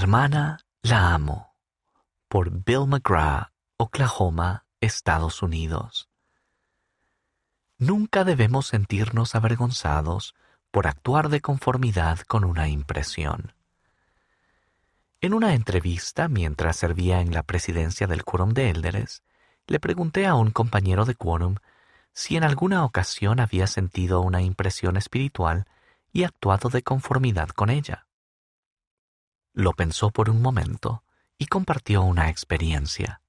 Hermana, la amo. Por Bill McGrath, Oklahoma, Estados Unidos. Nunca debemos sentirnos avergonzados por actuar de conformidad con una impresión. En una entrevista mientras servía en la presidencia del Quórum de Élderes, le pregunté a un compañero de Quórum si en alguna ocasión había sentido una impresión espiritual y actuado de conformidad con ella. Lo pensó por un momento y compartió una experiencia.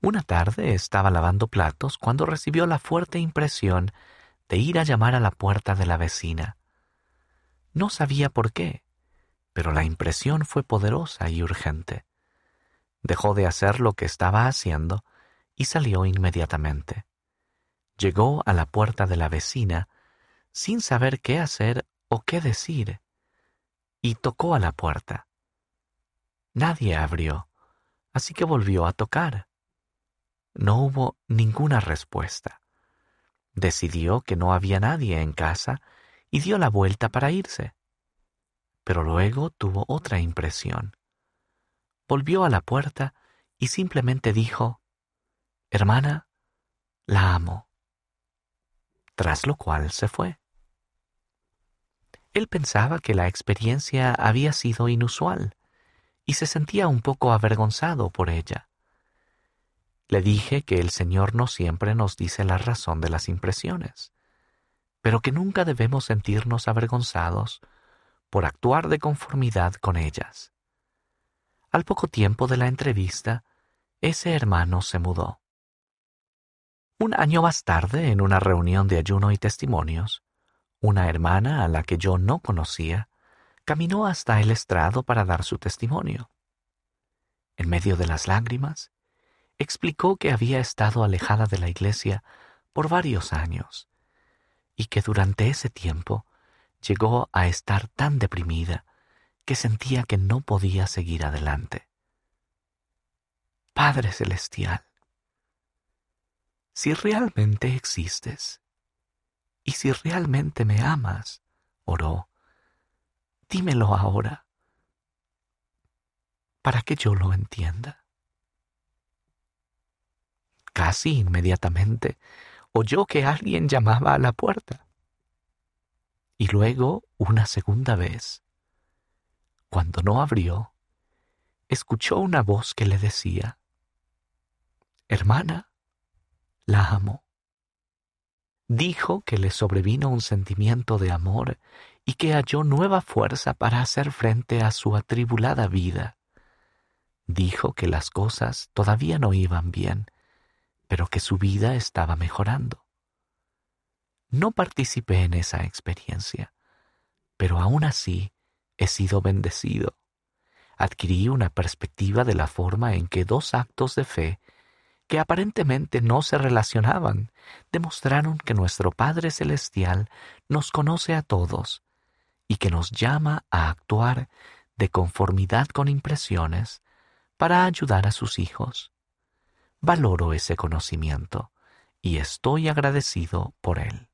Una tarde estaba lavando platos cuando recibió la fuerte impresión de ir a llamar a la puerta de la vecina. No sabía por qué, pero la impresión fue poderosa y urgente. Dejó de hacer lo que estaba haciendo y salió inmediatamente. Llegó a la puerta de la vecina sin saber qué hacer o qué decir, y tocó a la puerta. Nadie abrió, así que volvió a tocar. No hubo ninguna respuesta. Decidió que no había nadie en casa y dio la vuelta para irse. Pero luego tuvo otra impresión. Volvió a la puerta y simplemente dijo, Hermana, la amo. Tras lo cual se fue. Él pensaba que la experiencia había sido inusual y se sentía un poco avergonzado por ella. Le dije que el Señor no siempre nos dice la razón de las impresiones, pero que nunca debemos sentirnos avergonzados por actuar de conformidad con ellas. Al poco tiempo de la entrevista, ese hermano se mudó. Un año más tarde, en una reunión de ayuno y testimonios, una hermana a la que yo no conocía caminó hasta el estrado para dar su testimonio. En medio de las lágrimas, explicó que había estado alejada de la iglesia por varios años y que durante ese tiempo llegó a estar tan deprimida que sentía que no podía seguir adelante. Padre Celestial, si realmente existes y si realmente me amas, oró, dímelo ahora, para que yo lo entienda. Casi inmediatamente oyó que alguien llamaba a la puerta. Y luego, una segunda vez, cuando no abrió, escuchó una voz que le decía, Hermana, la amo. Dijo que le sobrevino un sentimiento de amor y que halló nueva fuerza para hacer frente a su atribulada vida. Dijo que las cosas todavía no iban bien, pero que su vida estaba mejorando. No participé en esa experiencia, pero aún así he sido bendecido. Adquirí una perspectiva de la forma en que dos actos de fe que aparentemente no se relacionaban, demostraron que nuestro Padre Celestial nos conoce a todos y que nos llama a actuar de conformidad con impresiones para ayudar a sus hijos. Valoro ese conocimiento y estoy agradecido por él.